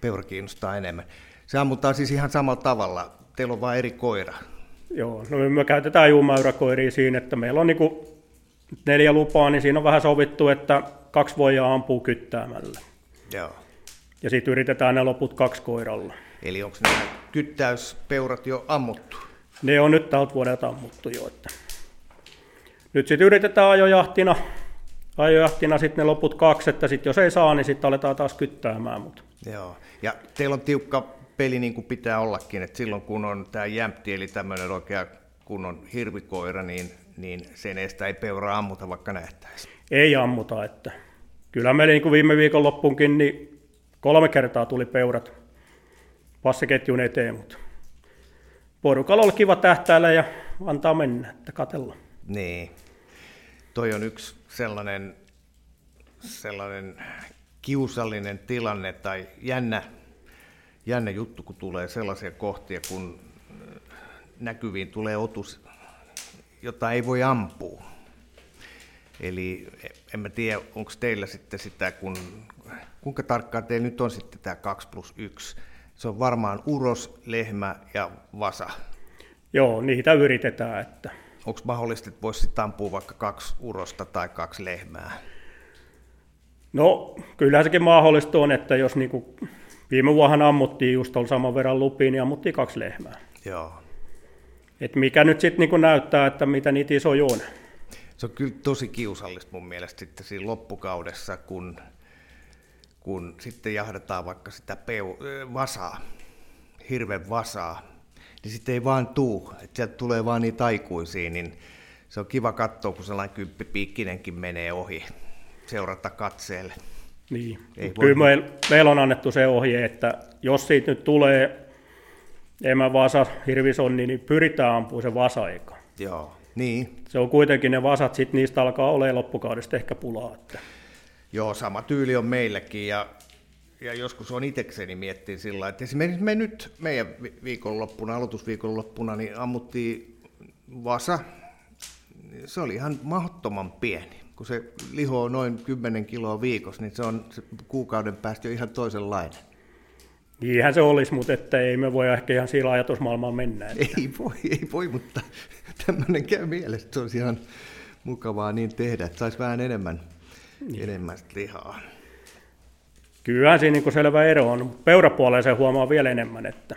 S2: peura kiinnostaa enemmän? Se ammutaan siis ihan samalla tavalla, teillä on vain eri koira.
S1: Joo, no me käytetään juumaurakoiria siinä, että meillä on niin neljä lupaa, niin siinä on vähän sovittu, että kaksi voijaa ampuu kyttäämällä.
S2: Joo.
S1: Ja sitten yritetään ne loput kaksi koiralla.
S2: Eli onko nämä kyttäyspeurat jo ammuttu?
S1: Ne on nyt tältä vuodelta ammuttu jo. Että. Nyt sitten yritetään ajojahtina, ajojahtina sitten ne loput kaksi, että sitten jos ei saa, niin sitten aletaan taas kyttäämään. Mutta.
S2: Joo, ja teillä on tiukka peli niin kuin pitää ollakin, että silloin kun on tämä jämpti, eli tämmöinen oikea kunnon hirvikoira, niin, niin sen eestä ei peuraa ammuta, vaikka nähtäisiin.
S1: Ei ammuta, että kyllä meillä niin kuin viime viikon loppuunkin, niin Kolme kertaa tuli peurat passiketjun eteen, mutta porukalla oli kiva tähtäillä ja antaa mennä, että katella.
S2: Niin. Toi on yksi sellainen, sellainen kiusallinen tilanne tai jännä, jännä juttu, kun tulee sellaisia kohtia, kun näkyviin tulee otus, jota ei voi ampua. Eli en mä tiedä, onko teillä sitten sitä, kun kuinka tarkkaan teillä nyt on sitten tämä 2 plus 1? Se on varmaan uros, lehmä ja vasa.
S1: Joo, niitä yritetään. Että...
S2: Onko mahdollista, että voisi sitten ampua vaikka kaksi urosta tai kaksi lehmää?
S1: No, kyllähän sekin mahdollista on, että jos niinku, viime vuonna ammuttiin just tuolla saman verran lupiin, niin ammuttiin kaksi lehmää.
S2: Joo.
S1: Et mikä nyt sitten niinku näyttää, että mitä niitä isoja on.
S2: Se on kyllä tosi kiusallista mun mielestä sitten siinä loppukaudessa, kun kun sitten jahdataan vaikka sitä peu, vasaa, hirven vasaa, niin sitten ei vaan tuu, että sieltä tulee vaan niitä aikuisia, niin se on kiva katsoa, kun sellainen kymppipiikkinenkin menee ohi, seurata katseelle.
S1: Niin, ei kyllä meillä, meillä on annettu se ohje, että jos siitä nyt tulee emä vasa, hirvisonni, niin pyritään ampumaan se vasa eka.
S2: Joo, niin.
S1: Se on kuitenkin ne vasat, sitten niistä alkaa olemaan loppukaudesta ehkä pulaa. Että.
S2: Joo, sama tyyli on meilläkin ja, ja joskus on itsekseni miettiä sillä että esimerkiksi me nyt meidän viikonloppuna, aloitusviikonloppuna, niin ammuttiin vasa. Se oli ihan mahdottoman pieni. Kun se liho on noin 10 kiloa viikossa, niin se on se kuukauden päästä jo ihan toisenlainen.
S1: Niinhän se olisi, mutta että ei me voi ehkä ihan sillä ajatusmaailmaan mennä. Että...
S2: Ei voi, ei voi, mutta tämmöinen käy mielessä, se olisi ihan mukavaa niin tehdä, että saisi vähän enemmän niin. enemmän lihaa.
S1: Kyllähän siinä niin selvä ero on. Peurapuoleen se huomaa vielä enemmän, että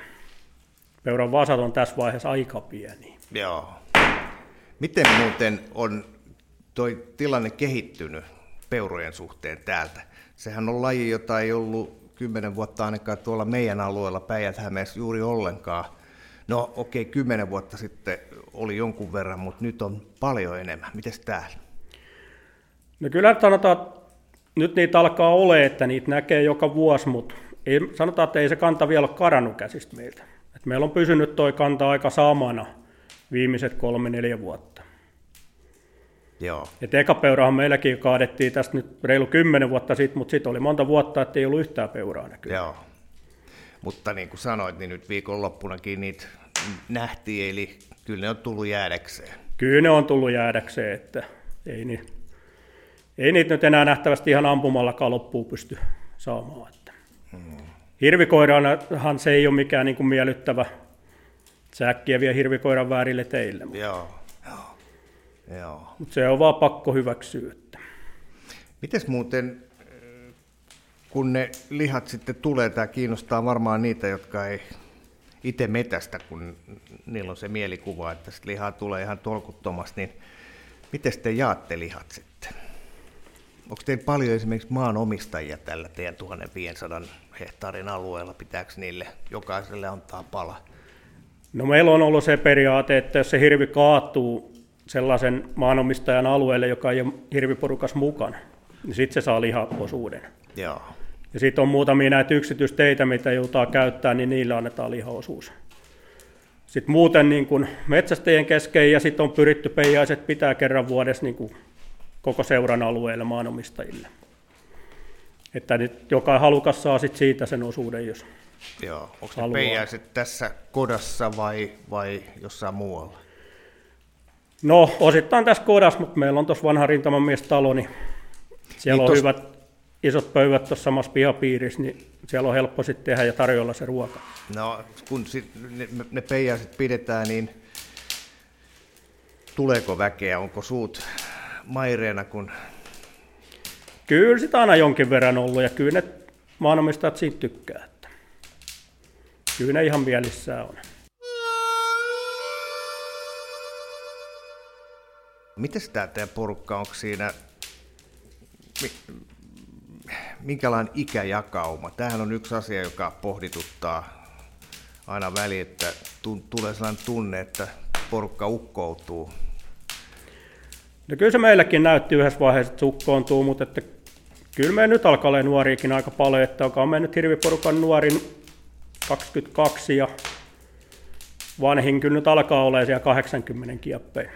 S1: peuran vasat on tässä vaiheessa aika pieni.
S2: Joo. Miten muuten on toi tilanne kehittynyt peurojen suhteen täältä? Sehän on laji, jota ei ollut kymmenen vuotta ainakaan tuolla meidän alueella päijät juuri ollenkaan. No okei, okay, kymmenen vuotta sitten oli jonkun verran, mutta nyt on paljon enemmän. Miten täällä?
S1: No kyllä sanotaan, että nyt niitä alkaa ole, että niitä näkee joka vuosi, mutta ei, sanotaan, että ei se kanta vielä ole karannut käsistä meiltä. Et meillä on pysynyt toi kanta aika samana viimeiset kolme, neljä vuotta.
S2: Joo.
S1: Et eka peurahan meilläkin kaadettiin tästä nyt reilu kymmenen vuotta sitten, mutta sitten oli monta vuotta, että ei ollut yhtään peuraa näkyy.
S2: Joo. Mutta niin kuin sanoit, niin nyt viikonloppunakin niitä nähtiin, eli kyllä ne on tullut jäädäkseen.
S1: Kyllä ne on tullut jäädäkseen, että ei niin ei niitä nyt enää nähtävästi ihan ampumallakaan loppuun pysty saamaan. Että. Hmm. Hirvikoiraanahan se ei ole mikään niin kuin miellyttävä Se äkkiä vie hirvikoiran väärille teille.
S2: Joo. Joo. Joo.
S1: Mutta se on vaan pakko hyväksyä. Että.
S2: Mites muuten, kun ne lihat sitten tulee, tämä kiinnostaa varmaan niitä, jotka ei itse metästä, kun niillä on se mielikuva, että sit lihaa tulee ihan tolkuttomasti, niin miten te jaatte lihat sitten? Onko teillä paljon esimerkiksi maanomistajia tällä teidän 1500 hehtaarin alueella? Pitääkö niille jokaiselle antaa pala?
S1: No meillä on ollut se periaate, että jos se hirvi kaatuu sellaisen maanomistajan alueelle, joka ei ole hirviporukas mukana, niin sitten se saa lihaosuuden.
S2: Joo.
S1: Ja sitten on muutamia näitä yksityisteitä, mitä joutaa käyttää, niin niillä annetaan lihaosuus. Sitten muuten niin kuin metsästäjien kesken ja sitten on pyritty peijaiset pitää kerran vuodessa niin kuin koko seuran alueelle maanomistajille. Että nyt joka halukas saa sit siitä sen osuuden, jos
S2: Joo. Onko ne peijäiset tässä kodassa vai, vai jossain muualla?
S1: No, osittain tässä kodassa, mutta meillä on tuossa vanha rintamamiestalo, niin siellä
S2: Niin
S1: on
S2: tos-
S1: hyvät isot pöydät tuossa samassa pihapiirissä, niin siellä on helppo sitten tehdä ja tarjolla se ruoka.
S2: No, kun sit ne, ne peijaiset pidetään, niin tuleeko väkeä? Onko suut maireena, kun
S1: Kyllä sitä aina jonkin verran ollut ja kyllä ne maanomistajat siitä tykkää. Että kyllä ne ihan mielissään on.
S2: Miten tämä teidän porukka, onko siinä, mi- minkälainen ikäjakauma? Tämähän on yksi asia, joka pohdituttaa aina väliin, että tu- tulee sellainen tunne, että porukka ukkoutuu.
S1: No kyllä se meilläkin näytti yhdessä vaiheessa, että sukkoontuu, mutta että kyllä me nyt alkaa olla nuoriakin aika paljon, että on mennyt hirviporukan nuorin 22 ja vanhin kyllä nyt alkaa olla siellä 80 kieppeä.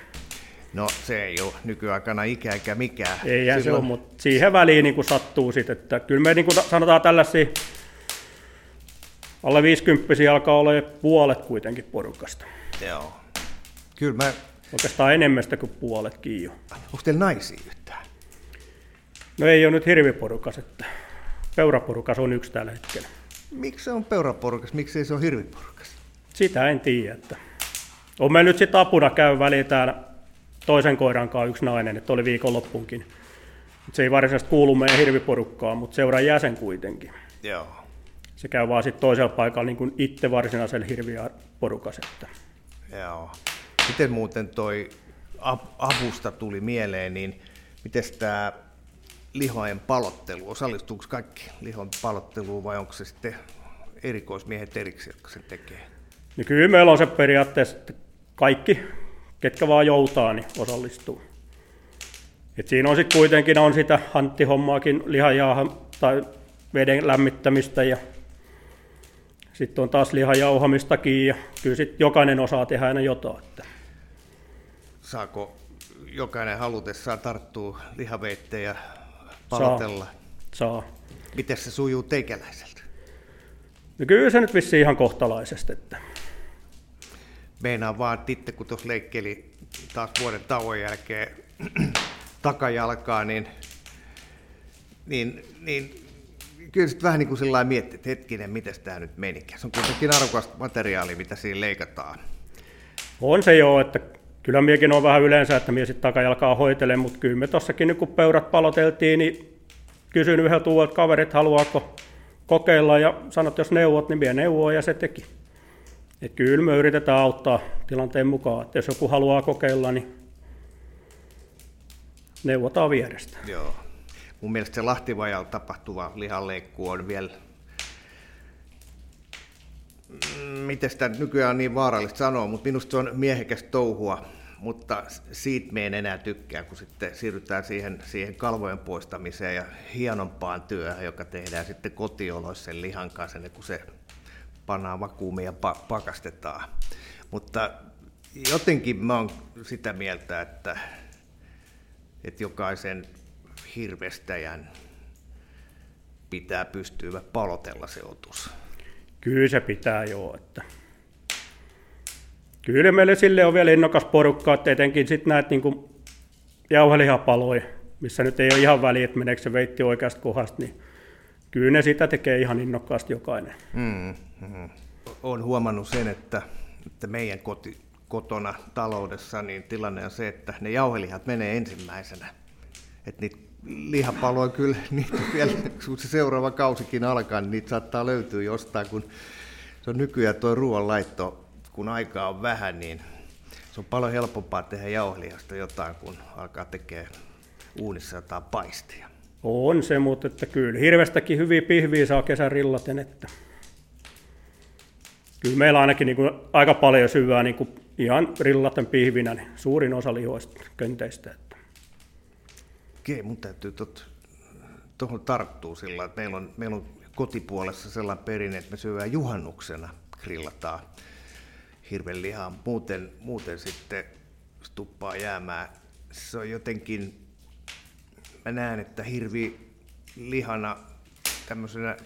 S2: No se ei ole nykyaikana ikä eikä mikään.
S1: Eihän se
S2: Silloin-
S1: ole, mutta siihen väliin niin kuin sattuu sitten, että kyllä me niin kuin sanotaan tällaisia alle 50 alkaa olla puolet kuitenkin porukasta.
S2: Joo. Kyllä mä,
S1: Oikeastaan enemmästä kuin puoletkin jo.
S2: onko teillä naisia yhtään?
S1: No ei ole nyt hirviporukas, että peuraporukas on yksi tällä hetkellä.
S2: Miksi se on peuraporukas, miksi ei se ole hirviporukas?
S1: Sitä en tiedä. Että. On meillä nyt sitten apuna käy väliin täällä toisen koiran kanssa yksi nainen, että oli viikonloppuunkin. Mut Se ei varsinaisesti kuulu meidän hirviporukkaan, mutta seuran jäsen kuitenkin.
S2: Joo.
S1: Se käy vaan sitten toisella paikalla niin kuin itse varsinaisella hirviporukas. Että.
S2: Joo. Miten muuten toi avusta tuli mieleen, niin miten tämä lihojen palottelu, osallistuuko kaikki lihon palotteluun vai onko se sitten erikoismiehet erikseen, jotka sen tekee?
S1: Niin kyllä meillä on se periaatteessa, että kaikki, ketkä vaan joutaa, niin osallistuu. Et siinä on sitten kuitenkin on sitä hanttihommaakin, lihajauha tai veden lämmittämistä ja sitten on taas lihajauhamistakin ja kyllä sitten jokainen osaa tehdä aina jotain. Että.
S2: Saako jokainen halutessaan tarttua lihaveitteen ja palotella?
S1: Saa.
S2: Miten se sujuu teikäläiseltä?
S1: No kyllä se nyt vissiin ihan kohtalaisesti, että
S2: Meinaan vaan, että itse kun tuossa leikkeli taas vuoden tauon jälkeen (clears throat) takajalkaa, niin, niin, niin kyllä sitten vähän niin kuin sillä mietti, että hetkinen, miten tämä nyt menikään. Se on kuitenkin arvokasta materiaalia, mitä siinä leikataan.
S1: on se jo, että kyllä miekin on vähän yleensä, että mie sitten takajalkaa hoitelen, mutta kyllä me tossakin nyt kun peurat paloteltiin, niin kysyin yhdeltä uudelta kaverit, haluaako kokeilla ja sanot, jos neuvot, niin mie neuvoa ja se teki. Et kyllä me yritetään auttaa tilanteen mukaan, että jos joku haluaa kokeilla, niin neuvotaan vierestä.
S2: Joo. Mun mielestä se Lahtivajalla tapahtuva lihanleikku on vielä, Mm, miten sitä nykyään on niin vaarallista sanoa, mutta minusta se on miehekäs touhua, mutta siitä me en enää tykkää, kun sitten siirrytään siihen, siihen kalvojen poistamiseen ja hienompaan työhön, joka tehdään sitten kotioloissa sen lihan kanssa, ennen kuin se pannaan vakuumiin ja pa- pakastetaan. Mutta jotenkin mä oon sitä mieltä, että, että jokaisen hirvestäjän pitää pystyä palotella se otus.
S1: Kyllä se pitää jo, että kyllä meille sille on vielä innokas porukka, että etenkin sitten näitä niin jauhelihapaloja, missä nyt ei ole ihan väliä, että meneekö se veitti oikeasta kohdasta, niin kyllä ne sitä tekee ihan innokkaasti jokainen.
S2: Mm, mm. Olen huomannut sen, että että meidän koti, kotona taloudessa niin tilanne on se, että ne jauhelihat menee ensimmäisenä. Että niitä lihapaloja kyllä, (laughs) niitä vielä, kun se seuraava kausikin alkaa, niin niitä saattaa löytyä jostain, kun se on nykyään tuo ruoanlaitto, kun aikaa on vähän, niin se on paljon helpompaa tehdä jauhelihasta jotain, kun alkaa tekemään uunissa jotain paistia.
S1: On se, mutta että kyllä hirvestäkin hyviä pihviä saa kesän rillaten, että kyllä meillä ainakin niin kuin aika paljon syvää niin kuin ihan rillaten pihvinä, niin suurin osa lihoista könteistä. Että.
S2: Okei, mun täytyy tuohon tarttua sillä, että meillä on, meillä on kotipuolessa sellainen perinne, että me syödään juhannuksena, grillataan hirven lihaa. Muuten, muuten sitten tuppaa jäämään. Se on jotenkin, mä näen, että hirvi lihana tämmöisenä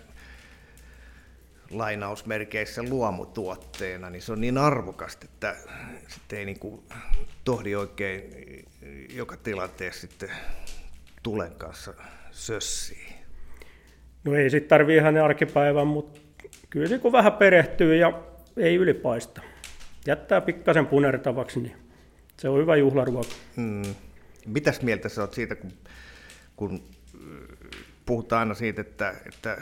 S2: lainausmerkeissä luomutuotteena, niin se on niin arvokasta, että sitten ei niin kuin tohdi oikein joka tilanteessa sitten tulen kanssa sössiin.
S1: No ei sitten tarvii ihan arkipäivän, mutta kyllä se kun vähän perehtyy ja ei ylipaista. Jättää pikkasen punertavaksi, niin se on hyvä juhlaruoka.
S2: Mm. Mitäs mieltä sä oot siitä, kun, kun puhutaan aina siitä, että, että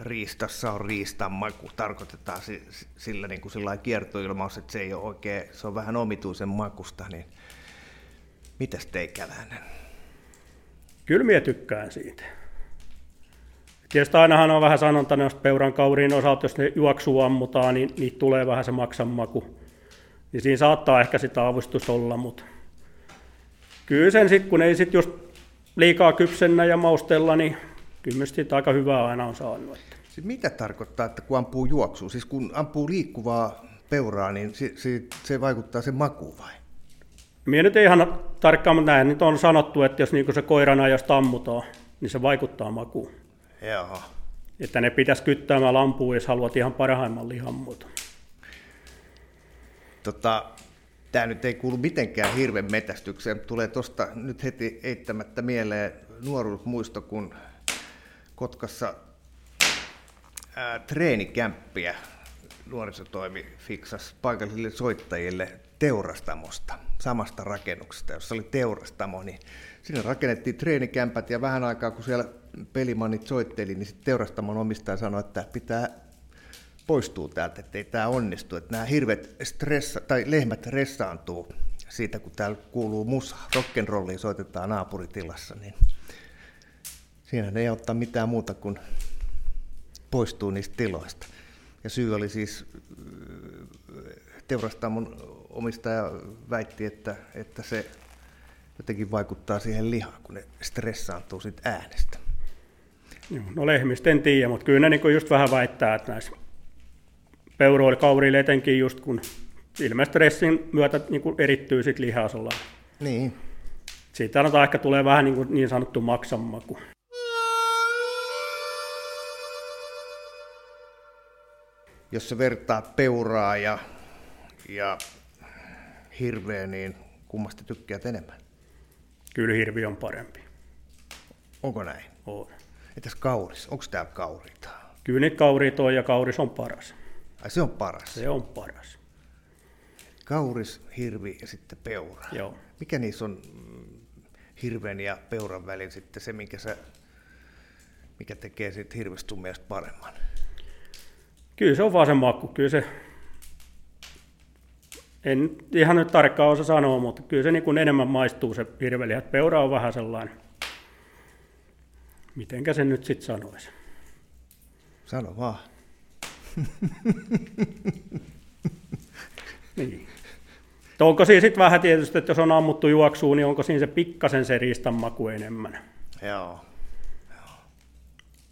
S2: riistassa on riistan maku, tarkoitetaan sillä niin kuin sillä kiertoilmaus, että se ei ole oikein, se on vähän omituisen makusta, niin mitäs teikäläinen?
S1: Kyllä minä tykkään siitä. Tietysti ainahan on vähän sanonta noista peuran kauriin osalta, jos ne juoksuu ammutaan, niin niitä tulee vähän se maksan maku. Niin siinä saattaa ehkä sitä avustus olla, mutta kyllä sen sitten, kun ei sitten just liikaa kypsennä ja maustella, niin kyllä sitä aika hyvää aina on saanut.
S2: Siis mitä tarkoittaa, että kun ampuu juoksua? Siis kun ampuu liikkuvaa peuraa, niin se, se, se vaikuttaa sen makuun vai?
S1: Minä nyt ei ihan tarkkaan, mutta näin nyt on sanottu, että jos niin se koiran ajosta ammutaan, niin se vaikuttaa makuun.
S2: Joo.
S1: Että ne pitäisi kyttäämään lampuun, jos haluat ihan parhaimman lihan muuta.
S2: Tota, Tämä nyt ei kuulu mitenkään hirven metästykseen. Tulee tuosta nyt heti eittämättä mieleen nuoruusmuisto, kun Kotkassa ää, treenikämppiä nuorisotoimi fiksas paikallisille soittajille teurastamosta, samasta rakennuksesta, jossa oli teurastamo, niin sinne rakennettiin treenikämpät ja vähän aikaa kun siellä pelimannit soitteli, niin sitten teurastamon omistaja sanoi, että pitää poistuu täältä, että ei tämä onnistu, että nämä hirvet stressa, tai lehmät ressaantuu siitä, kun täällä kuuluu musa, rock'n'rollia soitetaan naapuritilassa, niin siinä ei ottaa mitään muuta kuin poistuu niistä tiloista. Ja syy oli siis, teurastamon omistaja väitti, että, että se jotenkin vaikuttaa siihen lihaan, kun ne stressaantuu siitä äänestä.
S1: No lehmistä en tiedä, mutta kyllä ne niin just vähän väittää, että näissä peuroilla, kauriilla etenkin just kun ilmeisesti stressin myötä niin erittyy sit lihasolla.
S2: Niin.
S1: Siitä sanotaan ehkä tulee vähän niin, kuin niin sanottu maksanmaku.
S2: Jos se vertaa peuraa ja, ja hirveä, niin kummasta tykkäät enemmän?
S1: Kyllä hirvi on parempi.
S2: Onko näin?
S1: On.
S2: Entäs kauris? Onko täällä kauriita?
S1: Kyllä niitä kauriit on ja kauris on paras.
S2: Ai se on paras?
S1: Se on paras.
S2: Kauris, hirvi ja sitten peura.
S1: Joo.
S2: Mikä niissä on mm, hirven ja peuran välin sitten se, mikä, sä, mikä tekee siitä hirvestä sun paremman?
S1: Kyllä se on vaan se maku. Kyllä se, en ihan nyt tarkkaan osaa sanoa, mutta kyllä se niin kuin enemmän maistuu se hirveliha. Peura on vähän sellainen, mitenkä se nyt sitten sanoisi.
S2: Sano vaan. (laughs)
S1: niin. Onko siinä sitten vähän tietysti, että jos on ammuttu juoksuun, niin onko siinä se pikkasen se riistan maku enemmän?
S2: Joo.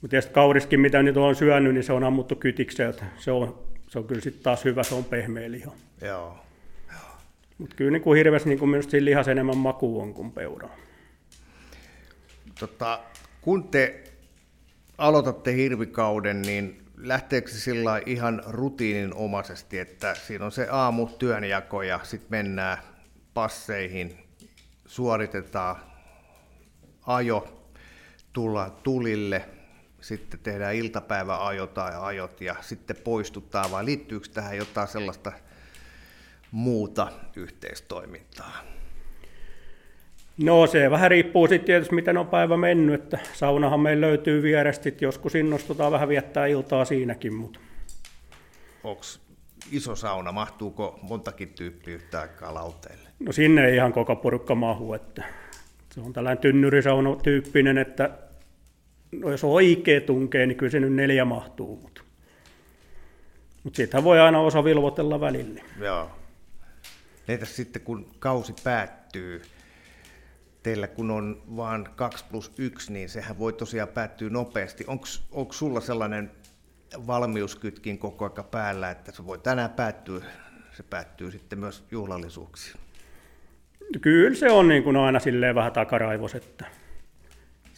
S1: Mutta tietysti kauriskin, mitä nyt on syönyt, niin se on ammuttu kytikseltä. Se on, se on kyllä sitten taas hyvä, se on pehmeä liha.
S2: Joo.
S1: Mutta kyllä niin kuin hirveästi niin kuin minusta siinä lihas enemmän maku on kuin peura.
S2: Tota, kun te aloitatte hirvikauden, niin lähteekö se sillä ihan rutiininomaisesti, että siinä on se aamu työnjako ja sitten mennään passeihin, suoritetaan ajo, tullaan tulille, sitten tehdään iltapäiväajot tai ajot ja sitten poistuttaa, vai liittyykö tähän jotain sellaista muuta yhteistoimintaa?
S1: No se vähän riippuu sitten tietysti, miten on päivä mennyt, että saunahan meillä löytyy vierestä, joskus innostutaan vähän viettää iltaa siinäkin, mutta
S2: Onko iso sauna, mahtuuko montakin tyyppiä yhtä aikaa lauteille?
S1: no sinne ei ihan koko porukka mahu, että se on tällainen tynnyrisauna tyyppinen, että no jos oikea tunkee, niin kyllä se nyt neljä mahtuu, mutta mutta siitähän voi aina osa vilvotella välillä.
S2: Joo. Entäs sitten kun kausi päättyy, teillä kun on vain 2 plus 1, niin sehän voi tosiaan päättyä nopeasti. Onko sulla sellainen valmiuskytkin koko ajan päällä, että se voi tänään päättyä, se päättyy sitten myös juhlallisuuksiin?
S1: Kyllä se on niin kuin aina silleen vähän takaraivos, että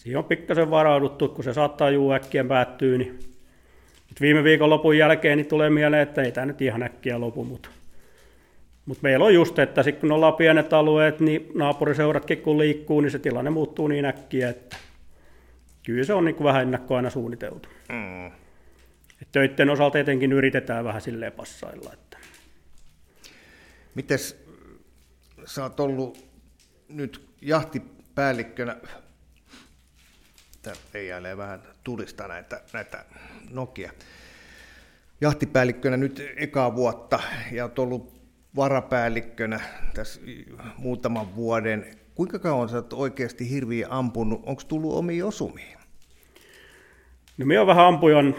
S1: siihen on pikkasen varauduttu, kun se saattaa juu äkkiä päättyä, niin Mut viime viikon lopun jälkeen niin tulee mieleen, että ei tämä nyt ihan äkkiä lopu, mutta mut meillä on just, että sit kun ollaan pienet alueet, niin naapuriseuratkin kun liikkuu, niin se tilanne muuttuu niin äkkiä, että kyllä se on niin kuin vähän ennakkoa aina suunniteltu.
S2: Mm.
S1: Et töiden osalta etenkin yritetään vähän silleen passailla. Että.
S2: Mites sä oot ollut nyt jahtipäällikkönä, Tää peijailee vähän tulista näitä, näitä Nokia. Jahtipäällikkönä nyt ekaa vuotta ja oot ollut varapäällikkönä tässä muutaman vuoden. Kuinka kauan sä oikeasti hirviä ampunut? Onko tullut omia osumia?
S1: No minä olen vähän ampujan,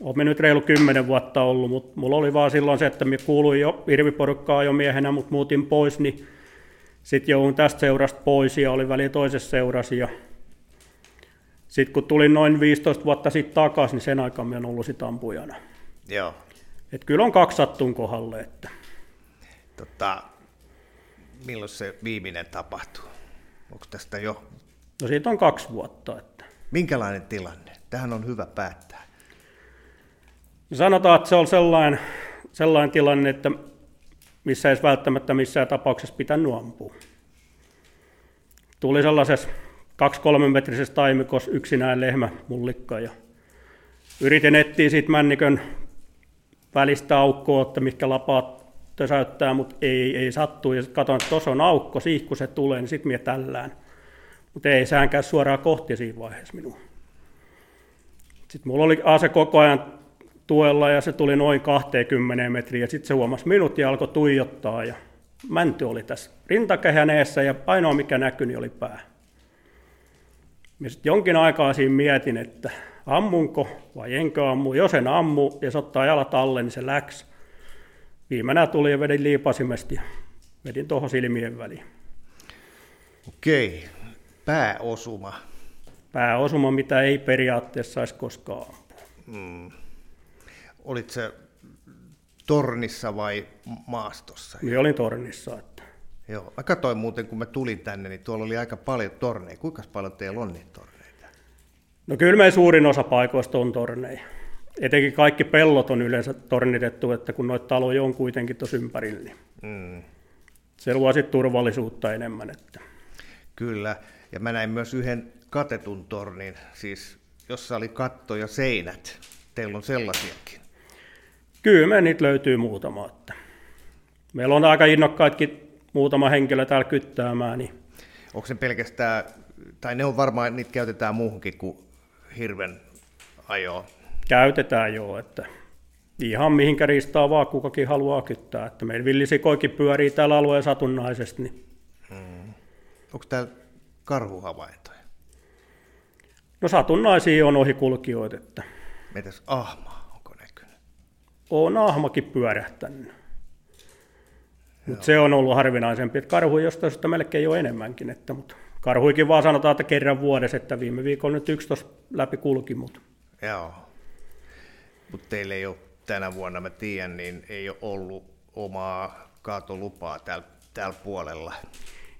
S1: olen nyt reilu kymmenen vuotta ollut, mutta mulla oli vaan silloin se, että minä kuuluin jo hirviporukkaa jo miehenä, mutta muutin pois, niin sitten joudun tästä seurasta pois ja olin väliin toisessa seurassa. Ja sitten kun tulin noin 15 vuotta sitten takaisin, niin sen aikaan minä olen ollut sit ampujana.
S2: Joo.
S1: Et kyllä on kaksi sattun kohdalle. Että.
S2: Tota, milloin se viimeinen tapahtuu? Onko tästä jo?
S1: No siitä on kaksi vuotta. Että.
S2: Minkälainen tilanne? Tähän on hyvä päättää.
S1: No sanotaan, että se on sellainen, sellainen tilanne, että missä ei välttämättä missään tapauksessa pitänyt ampua. Tuli sellaisessa 2-3 metrisessä taimikossa yksinään lehmä mullikka ja yritin etsiä siitä männikön välistä aukkoa, että mikä lapaat tösäyttää, mutta ei, ei sattu. Ja katsoin, että tuossa on aukko, siihen kun se tulee, niin sitten mie tällään. Mutta ei säänkään suoraan kohti siinä vaiheessa minua. Sitten mulla oli ase koko ajan tuella ja se tuli noin 20 metriä ja sitten se huomasi minut ja alkoi tuijottaa ja mänty oli tässä rintakehän eessä ja ainoa mikä näkyi niin oli pää. Ja sitten jonkin aikaa siinä mietin, että ammunko vai enkö ammu. Jos en ammu ja se ottaa jalat alle, niin se läks. Viimeinen tuli ja vedin liipasimesti ja vedin tuohon silmien väliin.
S2: Okei, pääosuma.
S1: Pääosuma, mitä ei periaatteessa saisi koskaan ampua.
S2: Mm. Olit se tornissa vai maastossa?
S1: Minä olin tornissa.
S2: Joo, mä katsoin muuten, kun mä tulin tänne, niin tuolla oli aika paljon torneja. Kuinka paljon teillä on niitä torneita?
S1: No kyllä meidän suurin osa paikoista on torneja. Etenkin kaikki pellot on yleensä tornitettu, että kun noita taloja on kuitenkin tuossa ympärillä, niin
S2: Mm.
S1: se luo sitten turvallisuutta enemmän. Että.
S2: Kyllä, ja mä näin myös yhden katetun tornin, siis jossa oli katto ja seinät. Teillä on sellaisiakin.
S1: Kyllä me niitä löytyy muutama. Että. Meillä on aika innokkaitkin muutama henkilö täällä kyttäämään, niin
S2: Onko se pelkästään, tai ne on varmaan, niitä käytetään muuhunkin kuin hirven ajoon.
S1: käytetään jo, että ihan mihinkä riistaa vaan kukakin haluaa kyttää. Että meillä villisikoikin pyörii täällä alueen satunnaisesti, niin
S2: Onko täällä karhuhavaintoja?
S1: no satunnaisia on ohikulkijoita, että
S2: Metäs ahma, onko näkynyt?
S1: on ahmakin pyörähtänyt. Mutta se on ollut harvinaisempi, että karhuja jostain syystä melkein jo enemmänkin, että, mutta karhuikin vaan sanotaan, että kerran vuodessa, että viime viikolla nyt 11 läpi kulki, mutta
S2: Joo. Mutta teillä ei ole tänä vuonna, mä tiedän, niin ei ole ollut omaa kaatolupaa täällä, täällä puolella.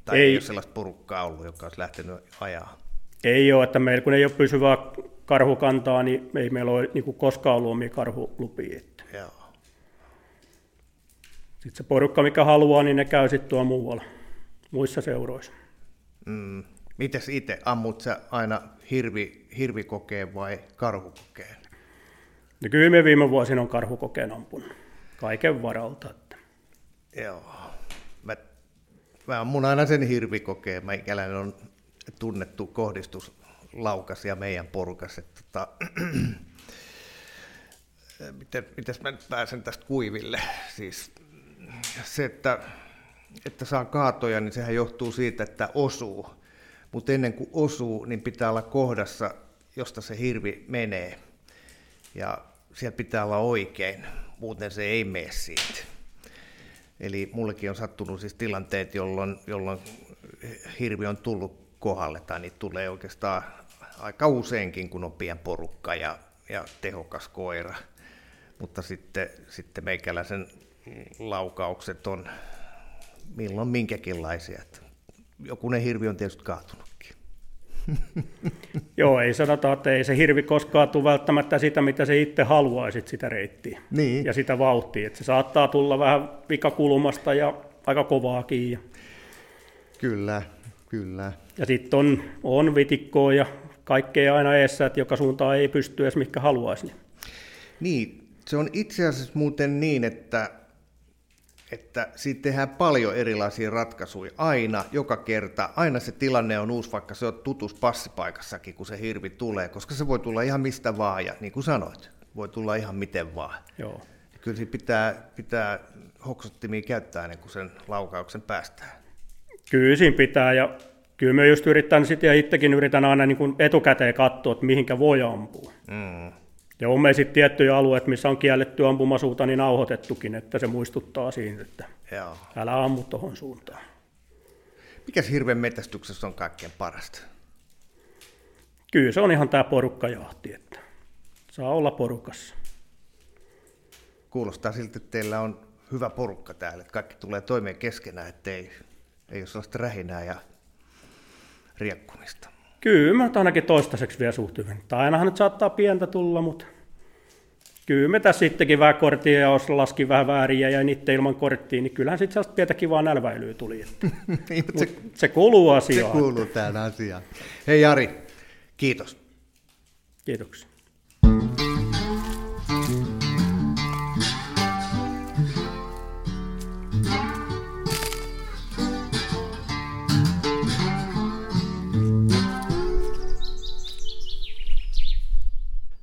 S2: Tai ei.
S1: Ei.
S2: ole sellaista porukkaa ollut, joka olisi lähtenyt ajaa.
S1: ei ole, että meillä kun ei ole pysyvää karhukantaa, niin ei meillä ole niin koskaan ollut omia karhulupia. Että.
S2: Joo.
S1: Sitten se porukka, mikä haluaa, niin ne käy sitten tuolla muualla, muissa seuroissa.
S2: Mm. Mites itse, ammut sä aina hirvi, hirvikokeen vai karhukokeen?
S1: No kyllä me viime vuosina on karhukokeen ampunut, kaiken varalta. Että.
S2: Joo. Mä, mä ammun aina sen hirvikokeen. Meikäläinen on tunnettu kohdistuslaukasia meidän porukassa. Että, tota, (clears throat) miten, mites mä nyt pääsen tästä kuiville? Siis se, että, että saa kaatoja, niin sehän johtuu siitä, että osuu. Mutta ennen kuin osuu, niin pitää olla kohdassa, josta se hirvi menee. Ja siellä pitää olla oikein, muuten se ei mene siitä. Eli mullekin on sattunut siis tilanteet, jolloin, jolloin hirvi on tullut kohdalle, tai niitä tulee oikeastaan aika useinkin, kun on pien porukka ja, ja tehokas koira. Mutta sitten, sitten meikäläisen laukaukset on milloin minkäkinlaisia. Jokunen hirvi on tietysti kaatunutkin. (laughs)
S1: Joo, ei sanota, että ei se hirvi koskaan tule välttämättä sitä, mitä se itse haluaisit sitä reittiä
S2: niin.
S1: ja sitä vauhtia. Että se saattaa tulla vähän vikakulmasta ja aika kovaakin. Ja...
S2: Kyllä, kyllä.
S1: Ja sitten on, on vitikkoa ja kaikkea aina eessä, että joka suuntaan ei pysty edes mikä haluaisi.
S2: Niin, se on itse asiassa muuten niin, että että siitä tehdään paljon erilaisia ratkaisuja aina, joka kerta. Aina se tilanne on uusi, vaikka se on tutus passipaikassakin, kun se hirvi tulee, koska se voi tulla ihan mistä vaan, ja niin kuin sanoit, voi tulla ihan miten vaan.
S1: Joo.
S2: Kyllä siinä pitää, pitää hoksottimia käyttää ennen kuin sen laukauksen päästään.
S1: Kyllä siinä pitää, ja kyllä mä just yritän sitten, ja itsekin yritän aina niin kuin etukäteen katsoa, että mihinkä voi ampua. Mm. Ja on sitten tiettyjä alueita, missä on kielletty ampumasuuta, niin nauhoitettukin, että se muistuttaa siinä, että Joo. älä ammu tuohon suuntaan.
S2: Mikäs hirven metästyksessä on kaikkein parasta?
S1: Kyllä se on ihan tämä porukkajahti, että saa olla porukassa.
S2: Kuulostaa siltä, että teillä on hyvä porukka täällä, että kaikki tulee toimeen keskenään, ettei ei ole sellaista rähinää ja riekkumista.
S1: Kyllä mä ainakin toistaiseksi vielä suht hyvin. Tai ainahan nyt saattaa pientä tulla, mutta kyllä me tässä sittenkin vähän korttia ja jos laski vähän vääriä ja niitä ilman korttia, niin kyllähän sitten sellaista pientä kivaa nälväilyä tuli. Että. (laughs) niin, se, se kuuluu asiaan.
S2: Se kuuluu tähän asiaan. Hei Jari, kiitos.
S1: Kiitoksia.